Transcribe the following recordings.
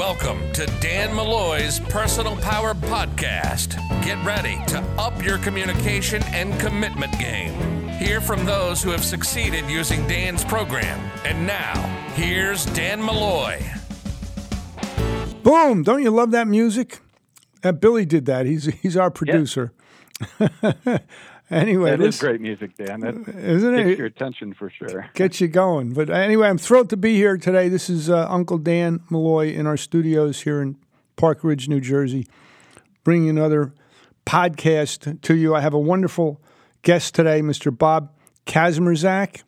Welcome to Dan Malloy's Personal Power Podcast. Get ready to up your communication and commitment game. Hear from those who have succeeded using Dan's program. And now, here's Dan Malloy. Boom! Don't you love that music? Uh, Billy did that. He's he's our producer. anyway, That this is great music, Dan. That isn't gets it? your attention for sure. Gets you going. But anyway, I'm thrilled to be here today. This is uh, Uncle Dan Malloy in our studios here in Park Ridge, New Jersey, bringing another podcast to you. I have a wonderful guest today, Mr. Bob Kazmerzak.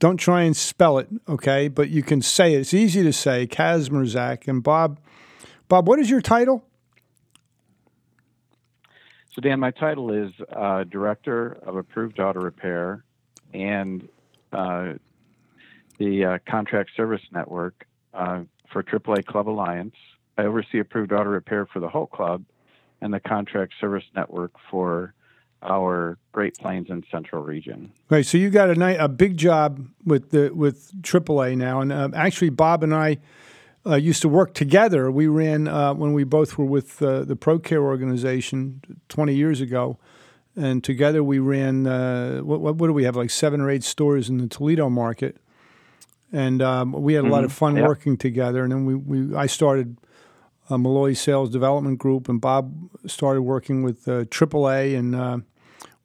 Don't try and spell it, okay? But you can say it. It's easy to say, Kazmerzak. And Bob, Bob, what is your title? So, Dan, my title is uh, Director of Approved Auto Repair and uh, the uh, Contract Service Network uh, for AAA Club Alliance. I oversee approved auto repair for the whole club and the Contract Service Network for our Great Plains and Central region. Right. So you got a a big job with the with AAA now, and uh, actually Bob and I uh, used to work together. We ran uh, when we both were with uh, the ProCare organization twenty years ago, and together we ran uh, what, what what do we have like seven or eight stores in the Toledo market, and um, we had a lot of fun Yeah. working together. And then we, we I started. Uh, Malloy Sales Development Group, and Bob started working with uh, AAA, and uh,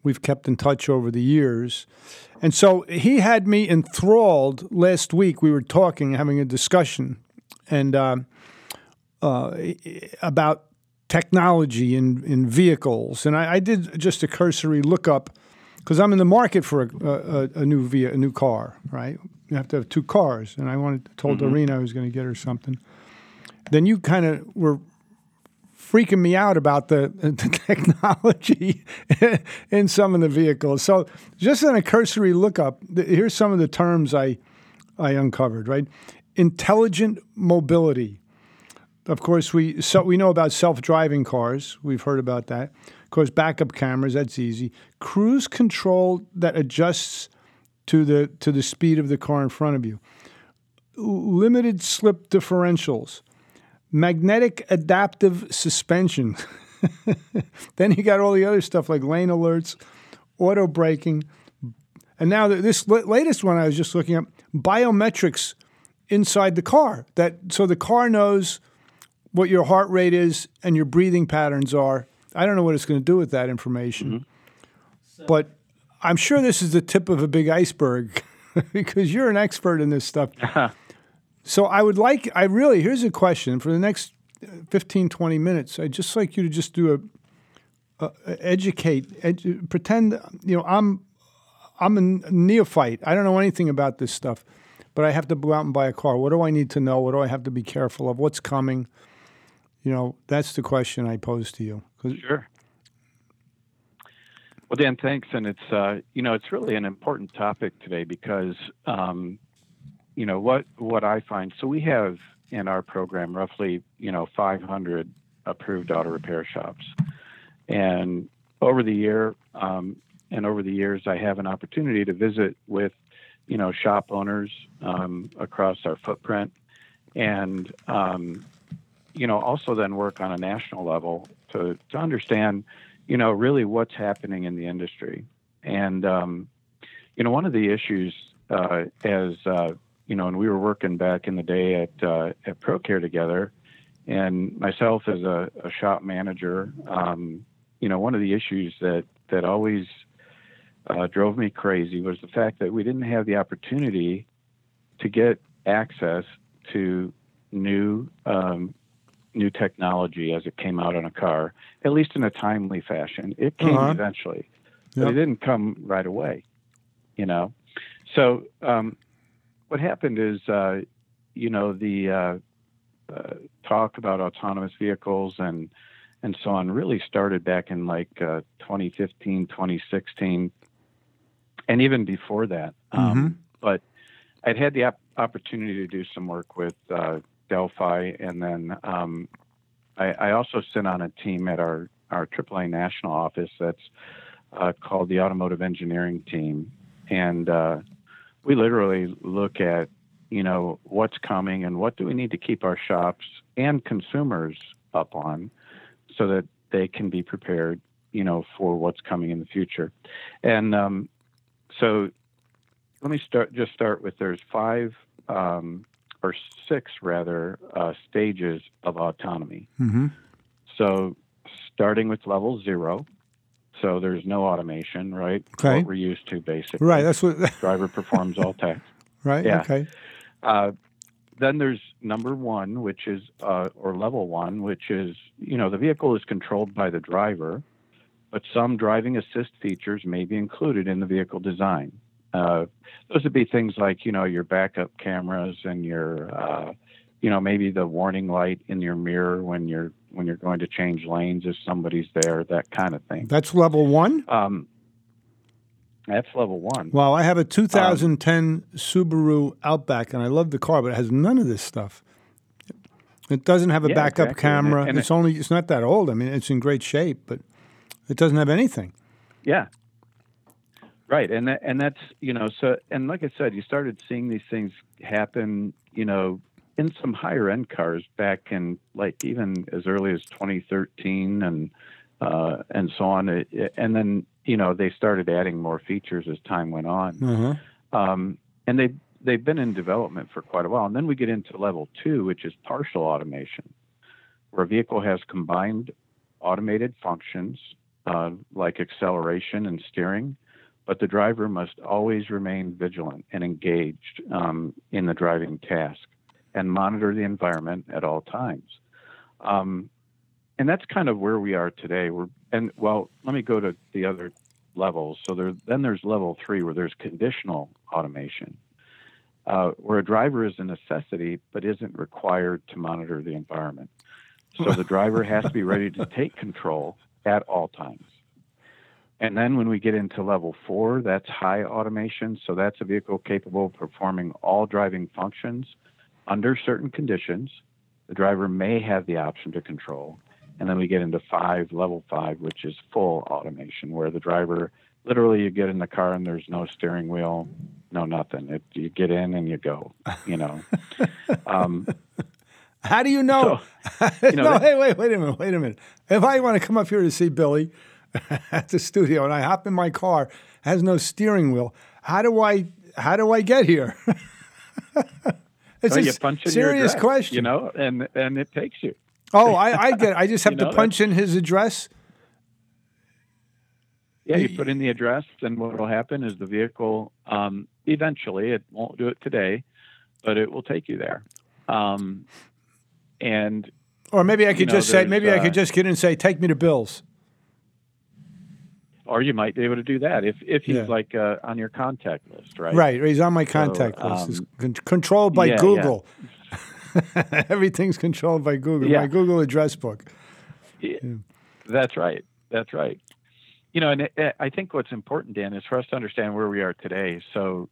we've kept in touch over the years. And so he had me enthralled last week. We were talking, having a discussion, and uh, uh, about technology in, in vehicles. And I, I did just a cursory lookup because I'm in the market for a, a, a new via, a new car. Right? You have to have two cars, and I wanted told Doreen I was going to get her something. Then you kind of were freaking me out about the, the technology in some of the vehicles. So just in a cursory lookup, here's some of the terms I I uncovered. Right, intelligent mobility. Of course, we so we know about self-driving cars. We've heard about that. Of course, backup cameras. That's easy. Cruise control that adjusts to the to the speed of the car in front of you. Limited slip differentials magnetic adaptive suspension. then you got all the other stuff like lane alerts, auto braking, and now this latest one I was just looking up biometrics inside the car. That so the car knows what your heart rate is and your breathing patterns are. I don't know what it's going to do with that information, but I'm sure this is the tip of a big iceberg because you're an expert in this stuff. So I would like, I really, here's a question for the next uh, 15, 20 minutes. I'd just like you to just do a, a a- educate, edu- pretend, you know, I'm, I'm a neophyte. I don't know anything about this stuff, but I have to go out and buy a car. What do I need to know? What do I have to be careful of? What's coming? You know, that's the question I pose to you. Sure. Well, Dan, thanks, and it's uh, you know it's really an important topic today because um, you know what what I find. So we have in our program roughly you know 500 approved auto repair shops, and over the year um, and over the years, I have an opportunity to visit with you know shop owners um, across our footprint, and um, you know also then work on a national level to to understand you know, really what's happening in the industry. And, um, you know, one of the issues uh, as, uh, you know, and we were working back in the day at, uh, at ProCare together, and myself as a, a shop manager, um, you know, one of the issues that, that always uh, drove me crazy was the fact that we didn't have the opportunity to get access to new um, new technology as it came out on a car, at least in a timely fashion. It came Uh-huh. eventually, but it didn't come right away, you know. So um, what happened is, uh, you know, the uh, uh, talk about autonomous vehicles and and so on really started back in like uh, 2015, 2016, and even before that. Um, But I'd had the op- opportunity to do some work with uh, Delphi, and then um, I, I also sit on a team at our our AAA national office that's uh, called the Automotive Engineering Team, and uh, we literally look at you know, what's coming and what do we need to keep our shops and consumers up on so that they can be prepared, you know, for what's coming in the future. And um, so let me start just start with there's five um, or six rather uh, stages of autonomy. Mm-hmm. So starting with level zero, so there's no automation, right? Okay. What we're used to basically. Right. That's what. Driver performs all tasks. right. Yeah. Okay. Uh, then there's number one, which is, uh, or level one, which is, you know, the vehicle is controlled by the driver, but some driving assist features may be included in the vehicle design. Uh, those would be things like, you know, your backup cameras and your, uh, you know, maybe the warning light in your mirror when you're when you're going to change lanes if somebody's there, that kind of thing. That's level one. Um, that's level one. Well, I have a 2010 Subaru Outback, and I love the car, but it has none of this stuff. It doesn't have a Yeah, backup exactly. And it- camera. and it's it- only it's not that old. I mean, it's in great shape, but it doesn't have anything. Yeah. Right, and that, and that's you know so and like I said, you started seeing these things happen, you know, in some higher end cars back in like even as early as 2013 and uh, and so on, and then you know they started adding more features as time went on, Uh-huh. um, and they they've been in development for quite a while, and then we get into level two, which is partial automation, where a vehicle has combined automated functions uh, like acceleration and steering, but the driver must always remain vigilant and engaged um, in the driving task and monitor the environment at all times. Um, and that's kind of where we are today. We're and well, let me go to the other levels. So there, then there's level three where there's conditional automation, uh, where a driver is a necessity but isn't required to monitor the environment. So the driver has to be ready to take control at all times. And then when we get into level four, that's high automation. So that's a vehicle capable of performing all driving functions under certain conditions. The driver may have the option to control. And then we get into five, level five, which is full automation, where the driver literally you get in the car and there's no steering wheel, no nothing. It, you get in and you go, you know. um, How do you know? you know, no, that- hey, wait, wait a minute, wait a minute. If I want to come up here to see Billy at the studio and I hop in my car, has no steering wheel, how do I how do I get here? it's well, a you s- punch in your serious address, question. you know, and and it takes you. Oh, I, I get. I just have You to punch in his address. Yeah, you put in the address, and what will happen is the vehicle um, eventually, it won't do it today, but it will take you there. Um, and Or maybe I could know, just say, maybe I uh, could just get in and say, "Take me to Bill's." or you might be able to do that if if he's Yeah. like uh, on your contact list, right? Right, he's on my contact list. It's um, con- controlled by yeah, yeah. Google. Everything's controlled by Google. Yeah. My Google address book. That's right. That's right. You know, and it, I think what's important, Dan, is for us to understand where we are today. So,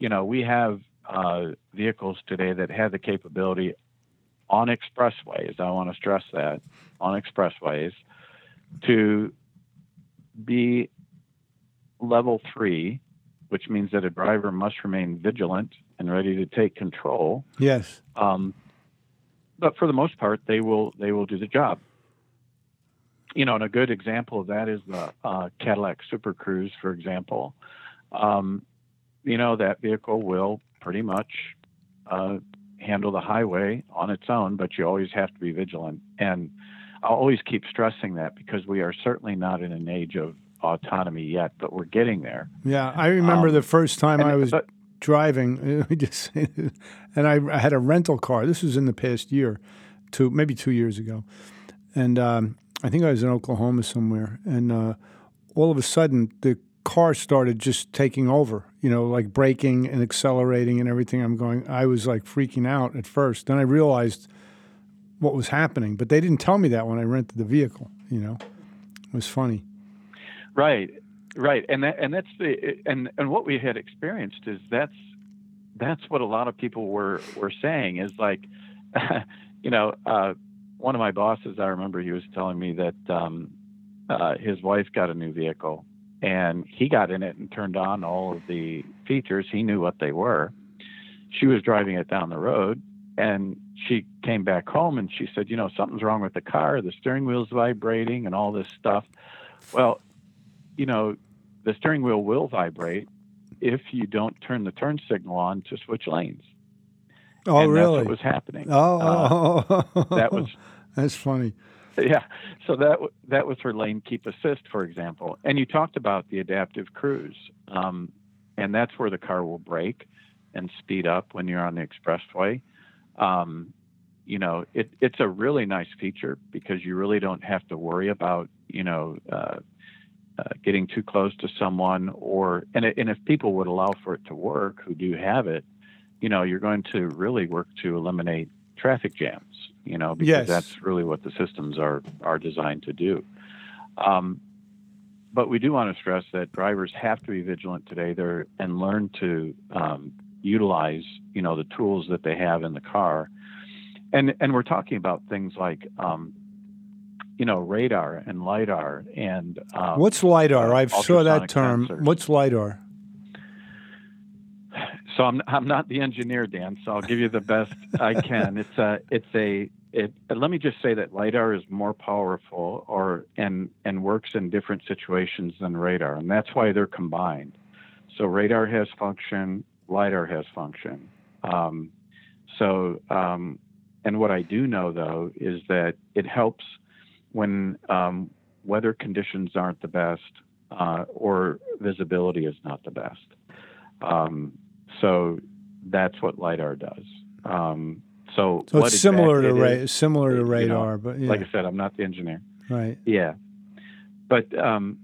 you know, we have uh, vehicles today that have the capability on expressways. I want to stress that on expressways to be level three, which means that a driver must remain vigilant and ready to take control. Yes. Um, but for the most part, they will they will do the job. You know, and a good example of that is the uh, Cadillac Super Cruise, for example. Um, you know, that vehicle will pretty much uh, handle the highway on its own, but you always have to be vigilant. And I'll always keep stressing that because we are certainly not in an age of autonomy yet, but we're getting there. Yeah, I remember Um, the first time and- I was but- driving. Just and I, I had a rental car. This was in the past year, two maybe two years ago, and um, I think I was in Oklahoma somewhere, and uh, all of a sudden the car started just taking over. You know, like braking and accelerating and everything. I'm going. I was like freaking out at first. Then I realized what was happening, but they didn't tell me that when I rented the vehicle. You know, it was funny. Right, right, and that and that's the and and what we had experienced is that's that's what a lot of people were were saying is like, you know, uh, one of my bosses, I remember he was telling me that um, uh, his wife got a new vehicle and he got in it and turned on all of the features. He knew what they were. she was driving it down the road and she came back home and she said, you know, something's wrong with the car. The steering wheel's vibrating and all this stuff. Well, you know, the steering wheel will vibrate if you don't turn the turn signal on to switch lanes. Oh, and really? That's what was happening. Oh, Uh, oh, that was that's funny. yeah. So that that was her lane keep assist, for example. And you talked about the adaptive cruise, um, and that's where the car will brake and speed up when you're on the expressway. Um, you know, it, it's a really nice feature because you really don't have to worry about you know uh, uh, getting too close to someone, or and it, and if people would allow for it to work who do have it, you know, you're going to really work to eliminate traffic jams. You know, because Yes. that's really what the systems are are designed to do. Um, but we do want to stress that drivers have to be vigilant today there and learn to um, utilize you know the tools that they have in the car and and we're talking about things like um, you know radar and lidar and um, What's lidar? uh, I saw that term. sensors. What's lidar? So I'm I'm not the engineer Dan so I'll give you the best I can. It's a it's a it let me just say that lidar is more powerful or and and works in different situations than radar and that's why they're combined. So radar has function lidar has function. Um, so um, and what I do know though is that it helps when um, weather conditions aren't the best uh, or visibility is not the best. Um, so that's what lidar does um, so So it's similar to it ra- is- similar to radar, but yeah, like I said, I'm not the engineer. right. Yeah, but um,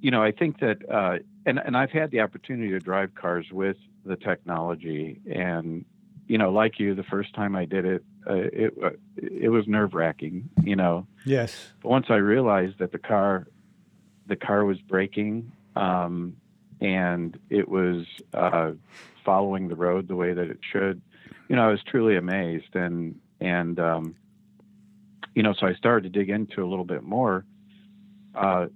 you know, I think that, uh, and and I've had the opportunity to drive cars with the technology, and you know, like you, the first time I did it, uh, it uh, it was nerve wracking, you know. Yes. But once I realized that the car, the car was braking, um, and it was uh, following the road the way that it should, you know, I was truly amazed, and and um, you know, so I started to dig into a little bit more. Uh,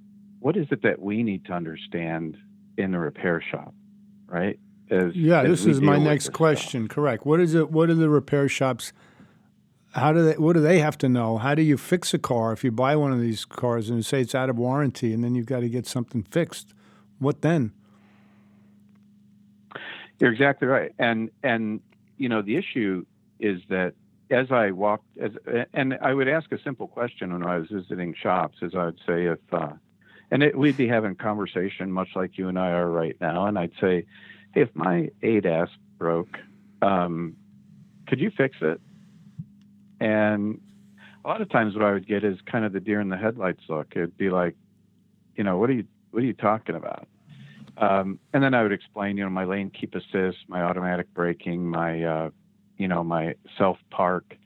what is it that we need to understand in the repair shop, right? As, Yeah, as this is my next question. Correct. What is it? What are the repair shops? How do they? What do they have to know? How do you fix a car if you buy one of these cars and you say it's out of warranty, and then you've got to get something fixed? What then? You're exactly right, and and you know the issue is that as I walked, as and I would ask a simple question when I was visiting shops, as I would say if, uh, and it, we'd be having conversation much like you and I are right now, and I'd say, if my ADAS broke, um, could you fix it? And a lot of times, what I would get is kind of the deer in the headlights look. It'd be like, you know, what are you what are you talking about? Um, and then I would explain, you know, my lane keep assist, my automatic braking, my, uh, you know, my self park,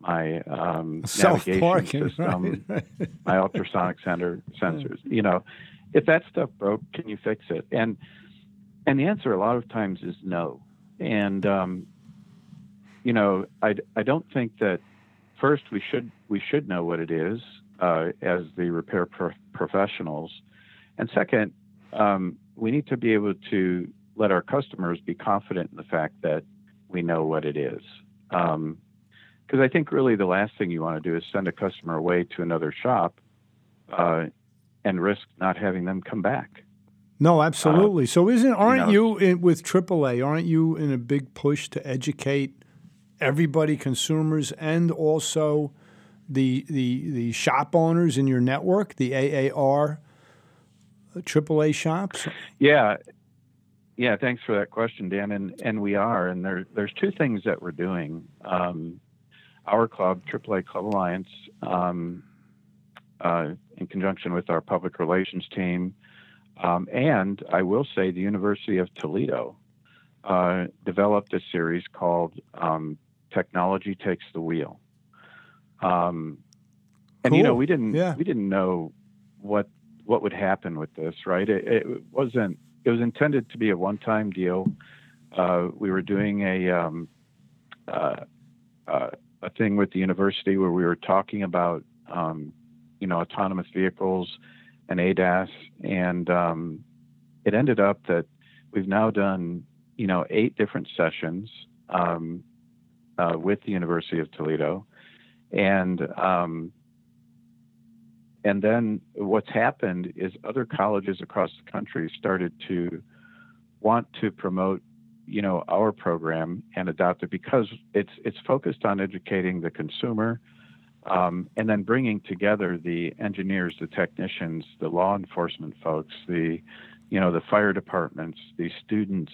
my um, Self navigation system, right? my ultrasonic sender sensors. You know, if that stuff broke, can you fix it? And and the answer a lot of times is no. And um, you know, I I don't think that first we should we should know what it is uh, as the repair pro- professionals, and second, um, we need to be able to let our customers be confident in the fact that we know what it is. Because I think really the last thing you want to do is send a customer away to another shop uh, and risk not having them come back. No, absolutely. so isn't aren't Uh, know- you, in, with AAA? Aren't you in a big push to educate everybody, consumers, and also the the the shop owners in your network, the AAR, AAA shops? Yeah, yeah. Thanks for that question, Dan. And and we are, and there there's two things that we're doing. Um, our club, AAA Club Alliance, um, uh, in conjunction with our public relations team, um, and I will say the University of Toledo uh, developed a series called um, "Technology Takes the Wheel." Um, and you know, we didn't Yeah. we didn't know what what would happen with this, right? It, it wasn't. It was intended to be a one-time deal. Uh, we were doing a um, uh, uh, a thing with the university where we were talking about um, you know autonomous vehicles and ADAS, and um, it ended up that we've now done you know, eight different sessions um, uh, with the University of Toledo, and um, and then what's happened is other colleges across the country started to want to promote you know our program and adopt it because it's it's focused on educating the consumer um, and then bringing together the engineers the technicians the law enforcement folks the you know the fire departments the students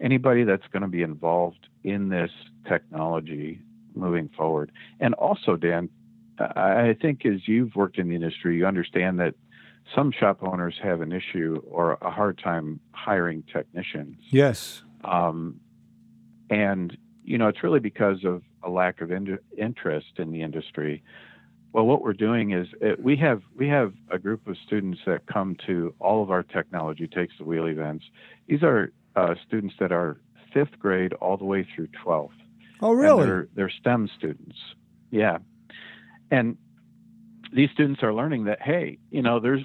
anybody that's going to be involved in this technology moving forward. And also dan I think as you've worked in the industry, you understand that some shop owners have an issue or a hard time hiring technicians. Yes. Um, and, you know, it's really because of a lack of in- interest in the industry. Well, what we're doing is it, uh, we have we have a group of students that come to all of our technology takes the wheel events. These are uh, students that are fifth grade all the way through twelfth. Oh, really? They're, they're STEM students. Yeah, and these students are learning that, hey, you know, there's,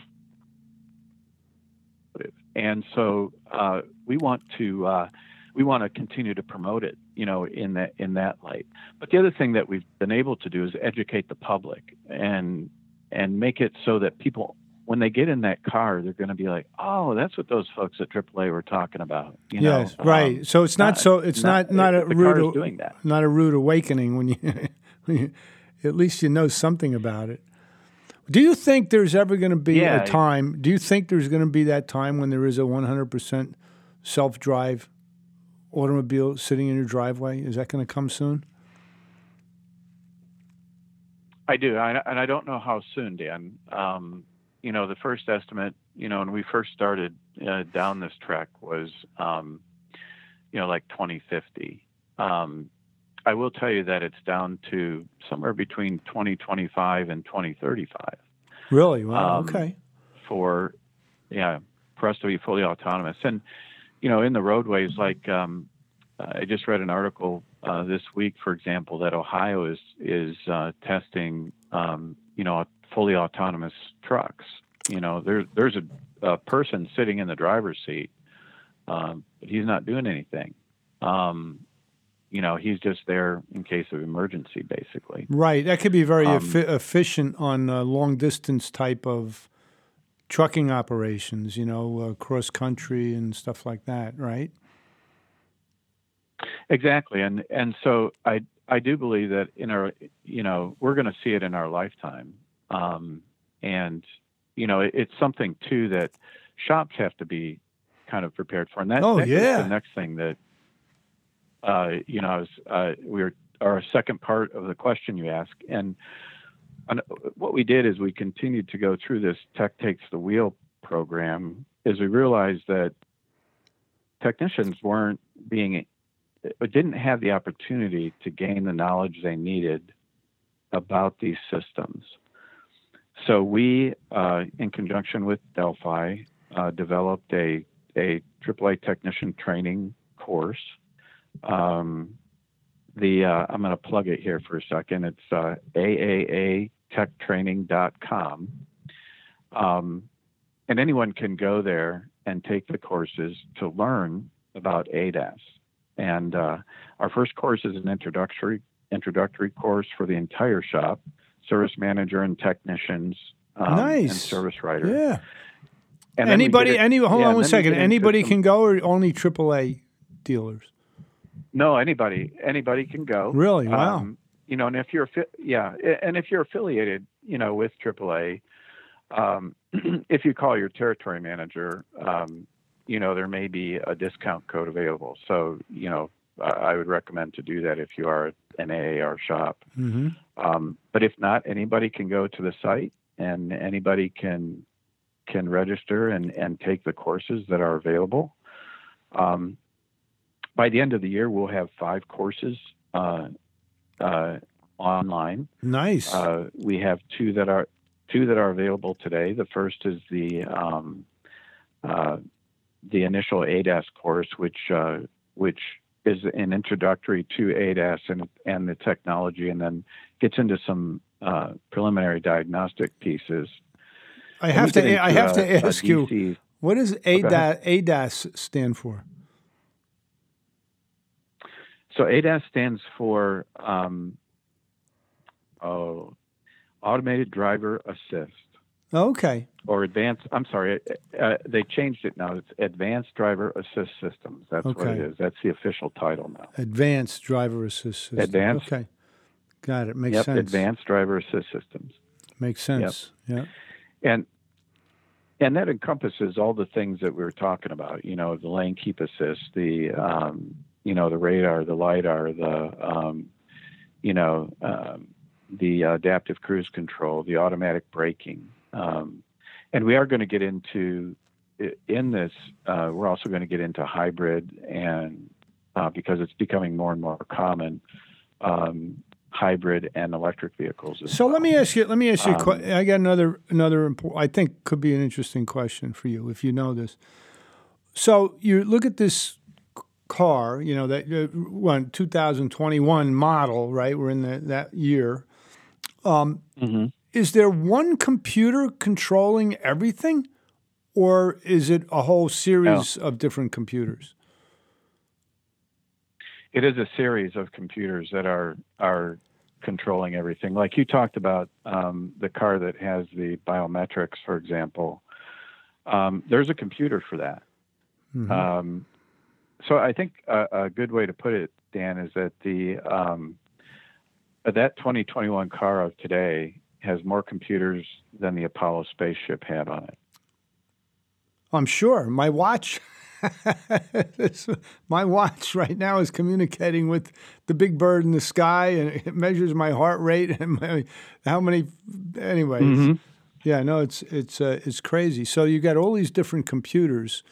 and so uh, we want to uh, we want to continue to promote it, you know, in that in that light. But the other thing that we've been able to do is educate the public and and make it so that people when they get in that car, they're going to be like, "Oh, that's what those folks at AAA were talking about." You yes, know? right. Um, so it's not, not, so it's not not, not a rude doing that. not a rude awakening when you, when you at least you know something about it. Do you think there's ever going to be yeah, a time? Do you think there's going to be that time when there is a 100% self-drive automobile sitting in your driveway? Is that going to come soon? I do, I, and I don't know how soon, Dan. Um, you know, the first estimate, you know, when we first started uh, down this track was, um, you know, like 2050. Um, I will tell you that it's down to somewhere between 2025 and 2035. Really? Wow. Um, okay. For yeah, for us to be fully autonomous, and you know, in the roadways, like um, I just read an article uh, this week, for example, that Ohio is is uh, testing, um, you know, fully autonomous trucks. You know, there, there's a, a person sitting in the driver's seat, um, but he's not doing anything. Um, you know he's just there in case of emergency basically. Right. That could be very um, efficient on uh, long distance type of trucking operations you know uh, cross country and stuff like that right? Exactly. And and so i i do believe that in our you know we're going to see it in our lifetime. Um, and you know it, it's something too that shops have to be kind of prepared for. And that, oh, that yeah. the next thing that uh, you know, uh, we were our second part of the question you asked, and, and what we did is we continued to go through this Tech Takes the Wheel program. Is we realized that technicians weren't being didn't have the opportunity to gain the knowledge they needed about these systems. So we, uh, in conjunction with Delphi, uh, developed a a AAA technician training course um, the uh, I'm going to plug it here for a second. It's uh, aaaTechTraining.com, um, and anyone can go there and take the courses to learn about ADAS. And uh, our first course is an introductory introductory course for the entire shop, service manager and technicians, um, nice. and service writer. Yeah. And anybody, it, any hold yeah, on one second. Anybody can go, or only AAA dealers? No, anybody anybody can go. Really? Wow. Um, you know, and if you're yeah, and if you're affiliated, you know, with AAA, um, if you call your territory manager, um, you know, there may be a discount code available. So, you know, I would recommend to do that if you are an AAR shop. Mm-hmm. Um, but if not, anybody can go to the site and anybody can can register and, and take the courses that are available. Um, by the end of the year, we'll have five courses uh, uh, online. Nice. Uh, we have two that are two that are available today. The first is the um, uh, the initial ADAS course, which uh, which is an introductory to ADAS and and the technology, and then gets into some uh, preliminary diagnostic pieces. I have to. I have to ask you, what does ADAS, ADAS stand for? So ADAS stands for um, oh, Automated Driver Assist. Okay. Or advanced. I'm sorry, uh, they changed it now. It's Advanced Driver Assist Systems. That's what it is. That's the official title now. Advanced driver assist Systems. Advanced. Okay. Got it. Makes yep, sense. Advanced Driver Assist Systems. Makes sense. Yeah. and and that encompasses all the things that we were talking about. You know, the lane keep assist, the um, you know the radar, the lidar, the um, you know um, the adaptive cruise control, the automatic braking, um, and we are going to get into in this. Uh, we're also going to get into hybrid and uh, because it's becoming more and more common. Um, hybrid and electric vehicles. So let me ask you. Let me ask you. a Um, que- I got another another important. I think could be an interesting question for you if you know this. So you look at this car. You know that uh, one 2021 model, right? We're in the, that year. Mhm. Is there one computer controlling everything, or is it a whole series of different computers? it is a series of computers that are are controlling everything. Like you talked about um, the car that has the biometrics, for example. Um, there's a computer for that. Mhm. Um, so I think a, a good way to put it, Dan, is that the um, that 2021 car of today has more computers than the Apollo spaceship had on it. I'm sure. My watch, my watch right now is communicating with the big bird in the sky, and it measures my heart rate and my, how many. Anyways, Mhm. yeah, no, it's it's uh, it's crazy. So you got all these different computers.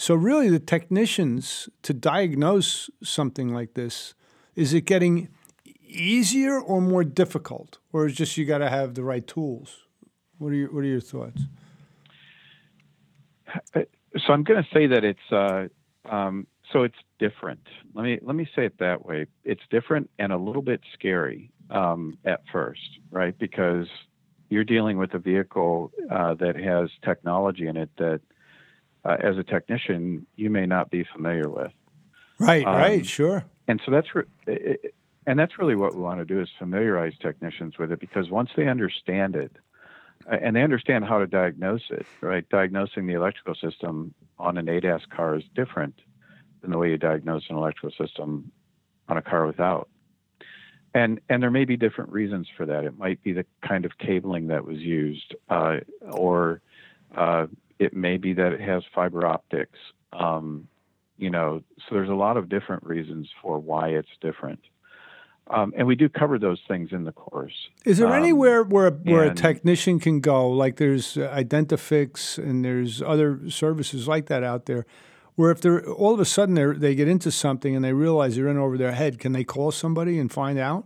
So really, the technicians to diagnose something like this, is it getting easier or more difficult, or is just you got to have the right tools? What are your What are your thoughts? so I'm going to say that it's uh, um, so it's different. Let me let me say it that way. It's different and a little bit scary um, at first, right? Because you're dealing with a vehicle uh, that has technology in it that, uh, as a technician, you may not be familiar with. Right, Um, right, sure. And so that's re- it- and that's really what we want to do is familiarize technicians with it because once they understand it, uh, and they understand how to diagnose it, right? Diagnosing the electrical system on an ADAS car is different than the way you diagnose an electrical system on a car without. And and there may be different reasons for that. It might be the kind of cabling that was used, uh, or uh, it may be that it has fiber optics. Um, you know, so there's a lot of different reasons for why it's different. Um, and we do cover those things in the course. Is there Um, anywhere where where a technician can go? Like there's uh, Identifix and there's other services like that out there, where if they're all of a sudden they they get into something and they realize they're in over their head, can they call somebody and find out?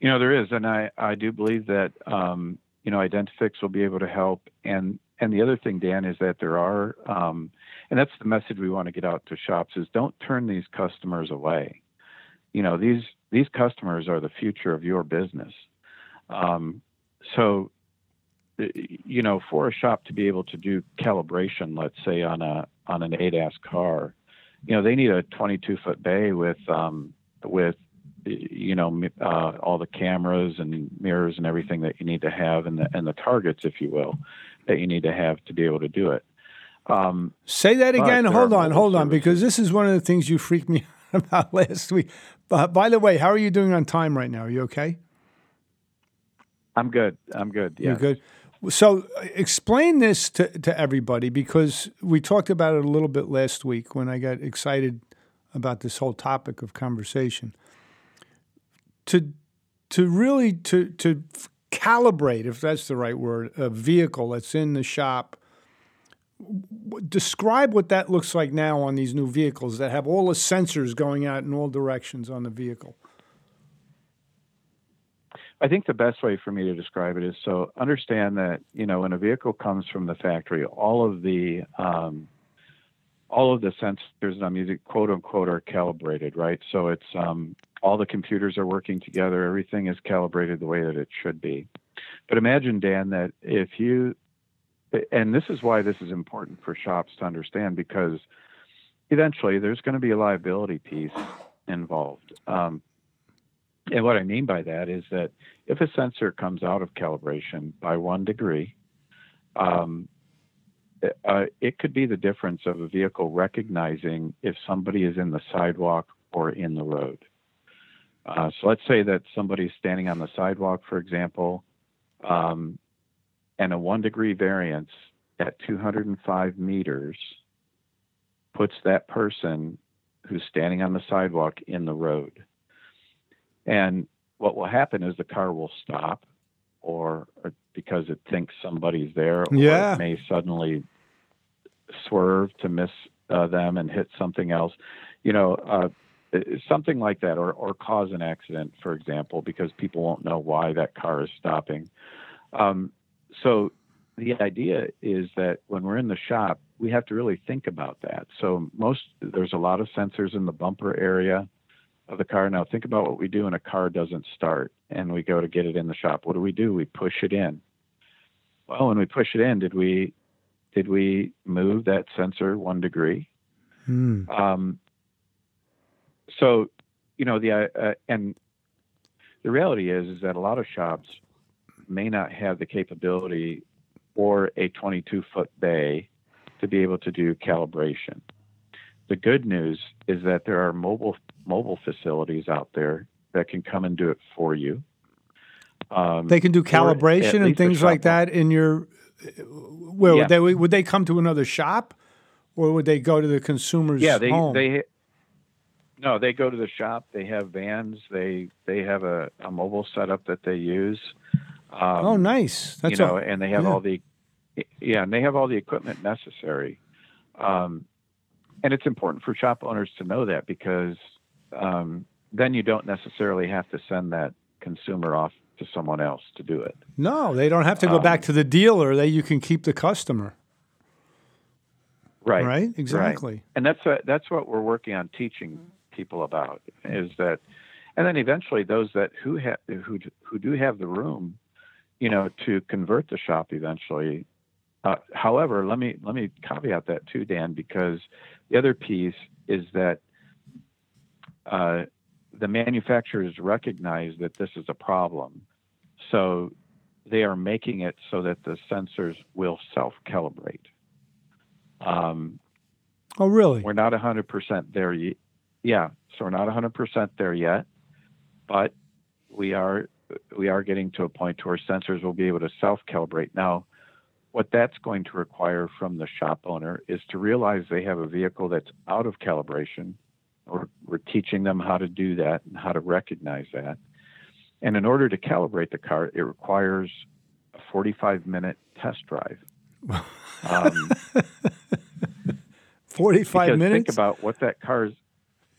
You know, there is, and I, I do believe that um, you know Identifix will be able to help. And and the other thing, Dan, is that there are, um, and that's the message we want to get out to shops is don't turn these customers away. You know, these these customers are the future of your business. Um, so, uh, you know, for a shop to be able to do calibration, let's say on a on an ADAS car, you know, they need a 22 foot bay with um, with you know uh, all the cameras and mirrors and everything that you need to have and the and the targets, if you will, that you need to have to be able to do it. Um, Say that again. Hold on, hold on, because this is one of the things you freaked me out about last week. But by the way, how are you doing on time right now? Are you okay? I'm good. I'm good. You're good. So uh, explain this to, to everybody because we talked about it a little bit last week when I got excited about this whole topic of conversation. To to really to to calibrate, if that's the right word, a vehicle that's in the shop. Describe what that looks like now on these new vehicles that have all the sensors going out in all directions on the vehicle. I think the best way for me to describe it is so understand that you know when a vehicle comes from the factory, all of the um, all of the sensors and I'm using quote unquote are calibrated, right? So it's um, all the computers are working together. Everything is calibrated the way that it should be. But imagine, Dan, that if you and this is why this is important for shops to understand because eventually there's going to be a liability piece involved. Um, and what I mean by that is that if a sensor comes out of calibration by one degree, um, uh, it could be the difference of a vehicle recognizing if somebody is in the sidewalk or in the road. Uh, so let's say that somebody's standing on the sidewalk, for example, um, and a one degree variance at 205 meters puts that person who's standing on the sidewalk in the road. And what will happen is the car will stop or, or because it thinks somebody's there or Yeah. it may suddenly swerve to miss uh, them and hit something else you know uh, something like that or, or cause an accident for example because people won't know why that car is stopping. Um, so the idea is that when we're in the shop we have to really think about that. So most there's a lot of sensors in the bumper area of the car. Now think about what we do when a car doesn't start and we go to get it in the shop. What do we do? We push it in. Well when we push it in did we did we move that sensor one degree? Hmm. um, so, you know, the uh, uh, and the reality is is that a lot of shops may not have the capability or a 22 foot bay to be able to do calibration. The good news is that there are mobile mobile facilities out there that can come and do it for you. Um, They can do calibration and things like that in your. Well, Yeah. would they would they come to another shop, or would they go to the consumer's yeah they home? they no they go to the shop they have vans they they have a, a mobile setup that they use um, oh, nice. That's you know all. and they have yeah. all the yeah and they have all the equipment necessary um, and it's important for shop owners to know that because um, then you don't necessarily have to send that consumer off to someone else to do it No, they don't have to go Um, back to the dealer. They you can keep the customer. right Right. Exactly. and that's what that's what we're working on teaching people about is that and then eventually those that who have who who do have the room you know to convert the shop eventually uh, however let me let me caveat that too dan because the other piece is that uh, the manufacturers recognize that this is a problem so they are making it so that the sensors will self calibrate um, Oh, really? we're not 100% there yet. Yeah, so we're not 100% there yet, but we are we are getting to a point where sensors will be able to self-calibrate. Now, what that's going to require from the shop owner is to realize they have a vehicle that's out of calibration, or we're teaching them how to do that and how to recognize that. And in order to calibrate the car, it requires a 45-minute test drive. Um, Forty-five minutes. think about what that car's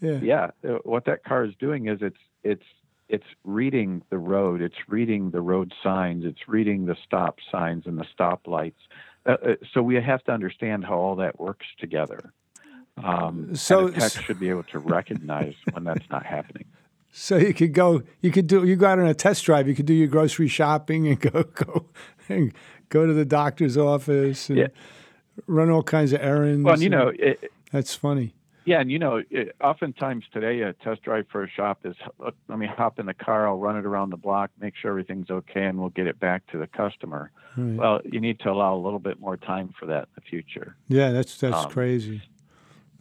yeah. yeah uh, what that car is doing is it's it's it's reading the road it's reading the road signs it's reading the stop signs and the stop lights uh, uh, so we have to understand how all that works together um, So- and tech should be able to recognize when that's not happening So you could go. You could do. You go out on a test drive. You could do your grocery shopping and go go and go to the doctor's office and Yeah. run all kinds of errands. well you know it, that's funny. Yeah and you know it, oftentimes today a test drive for a shop is look, let me hop in the car i'll run it around the block make sure everything's okay and we'll get it back to the customer Right. well you need to allow a little bit more time for that in the future Yeah, that's that's Um, crazy.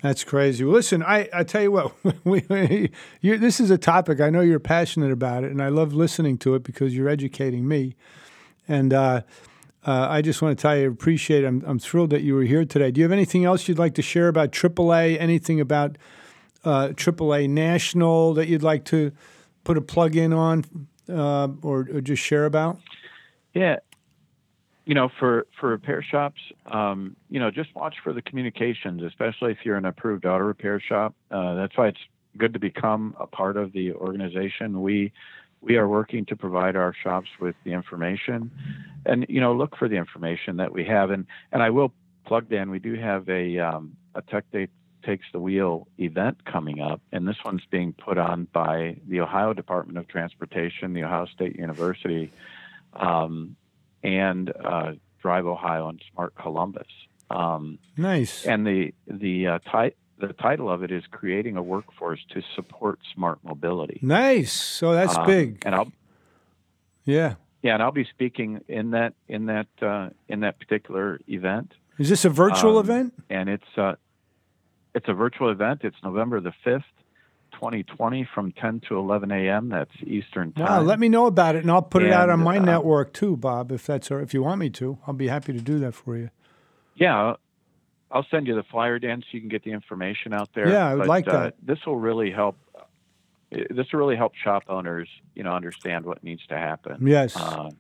That's crazy. Well, listen, I, I tell you what, we, you, this is a topic I know you're passionate about it, and I love listening to it because you're educating me. And uh, uh, I just want to tell you, I appreciate. It. I'm I'm thrilled that you were here today. Do you have anything else you'd like to share about AAA? Anything about uh, AAA National that you'd like to put a plug in on, uh, or, or just share about? Yeah. You know, for, for repair shops, um, you know, just watch for the communications, especially if you're an approved auto repair shop. Uh, that's why it's good to become a part of the organization. We we are working to provide our shops with the information, and you know, look for the information that we have. And and I will plug Dan. We do have a um, a Tech Day takes the wheel event coming up, and this one's being put on by the Ohio Department of Transportation, the Ohio State University, um, and uh, Drive Ohio and Smart Columbus. Um, Nice. and the the uh, the title of it is creating a workforce to support smart mobility. Nice. So that's Um, big. And I'll Yeah. yeah, and I'll be speaking in that in that uh, in that particular event. Is this a virtual Um, event? and it's uh, it's a virtual event. It's November the fifth, 2020, from 10 to 11 a.m. That's Eastern time. Wow, let me know about it, and I'll put it out on my uh, network too, Bob. If that's or if you want me to, I'll be happy to do that for you. Yeah, I'll send you the flyer, Dan, so you can get the information out there. Yeah, I would But, like uh, that. this will really help. uh, This will really help shop owners, you know, understand what needs to happen. Yes. Um,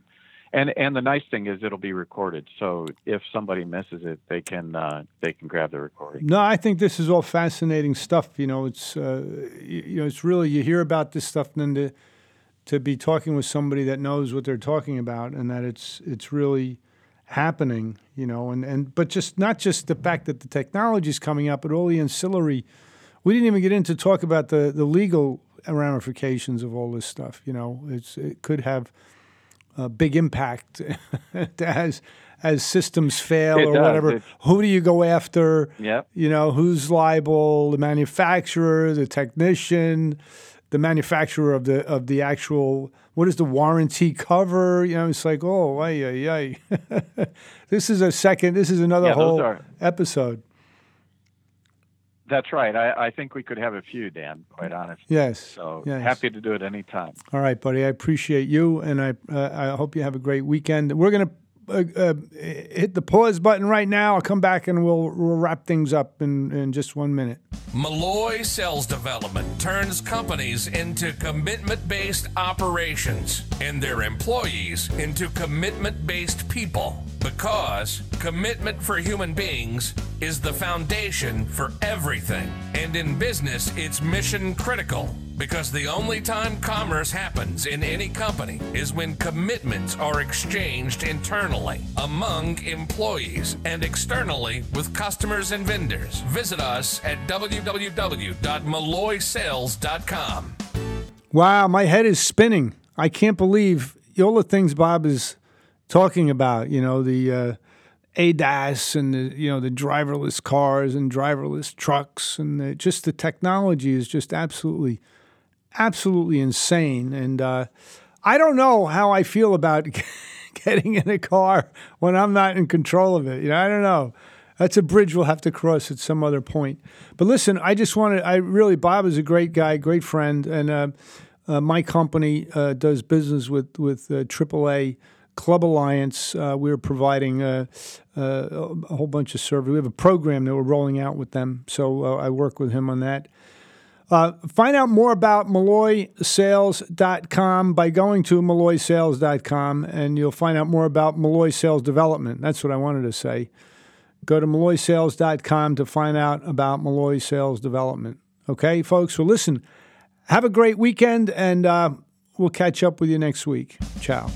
and and the nice thing is it'll be recorded, so if somebody misses it, they can uh, they can grab the recording. No, I think this is all fascinating stuff. You know, it's uh, you, you know, it's really you hear about this stuff, and then to to be talking with somebody that knows what they're talking about, and that it's it's really happening. You know, and and but just not just the fact that the technology is coming up, but all the ancillary. We didn't even get into talk about the the legal ramifications of all this stuff. You know, it's it could have a big impact as as systems fail It or does. whatever. Who do you go after? Yep. You know, who's liable? The manufacturer, the technician, the manufacturer of the of the actual. What does the warranty cover? You know, it's like, oh, ay, ay, ay. this is a second. This is another Yeah, whole are- episode. That's right. I, I think we could have a few, Dan. Quite honest. Yes. So yes. happy to do it anytime. All right, buddy. I appreciate you, and I uh, I hope you have a great weekend. We're gonna uh, uh, hit the pause button right now. I'll come back and we'll, we'll wrap things up in, in just one minute. Malloy Sales Development turns companies into commitment based operations and their employees into commitment based people because commitment for human beings is the foundation for everything. And in business, it's mission critical because the only time commerce happens in any company is when commitments are exchanged internally among employees and externally with customers and vendors. Visit us at www.malloysales.com. Wow, my head is spinning. I can't believe all the things Bob is talking about. You know, the uh, ADAS and the you know the driverless cars and driverless trucks and the, just the technology is just absolutely, absolutely insane. And uh, I don't know how I feel about getting in a car when I'm not in control of it. You know, I don't know. That's a bridge we'll have to cross at some other point. But listen, I just wanted, I really, Bob is a great guy, great friend. And uh, uh, my company uh, does business with, with uh, AAA Club Alliance. Uh, we're providing uh, uh, a whole bunch of service. We have a program that we're rolling out with them. So uh, I work with him on that. Uh, find out more about MalloySales.com by going to MalloySales.com, and you'll find out more about Malloy Sales Development. That's what I wanted to say. Go to MalloySales.com to find out about Malloy Sales Development. Okay, folks? Well, listen, have a great weekend, and uh, we'll catch up with you next week. Ciao.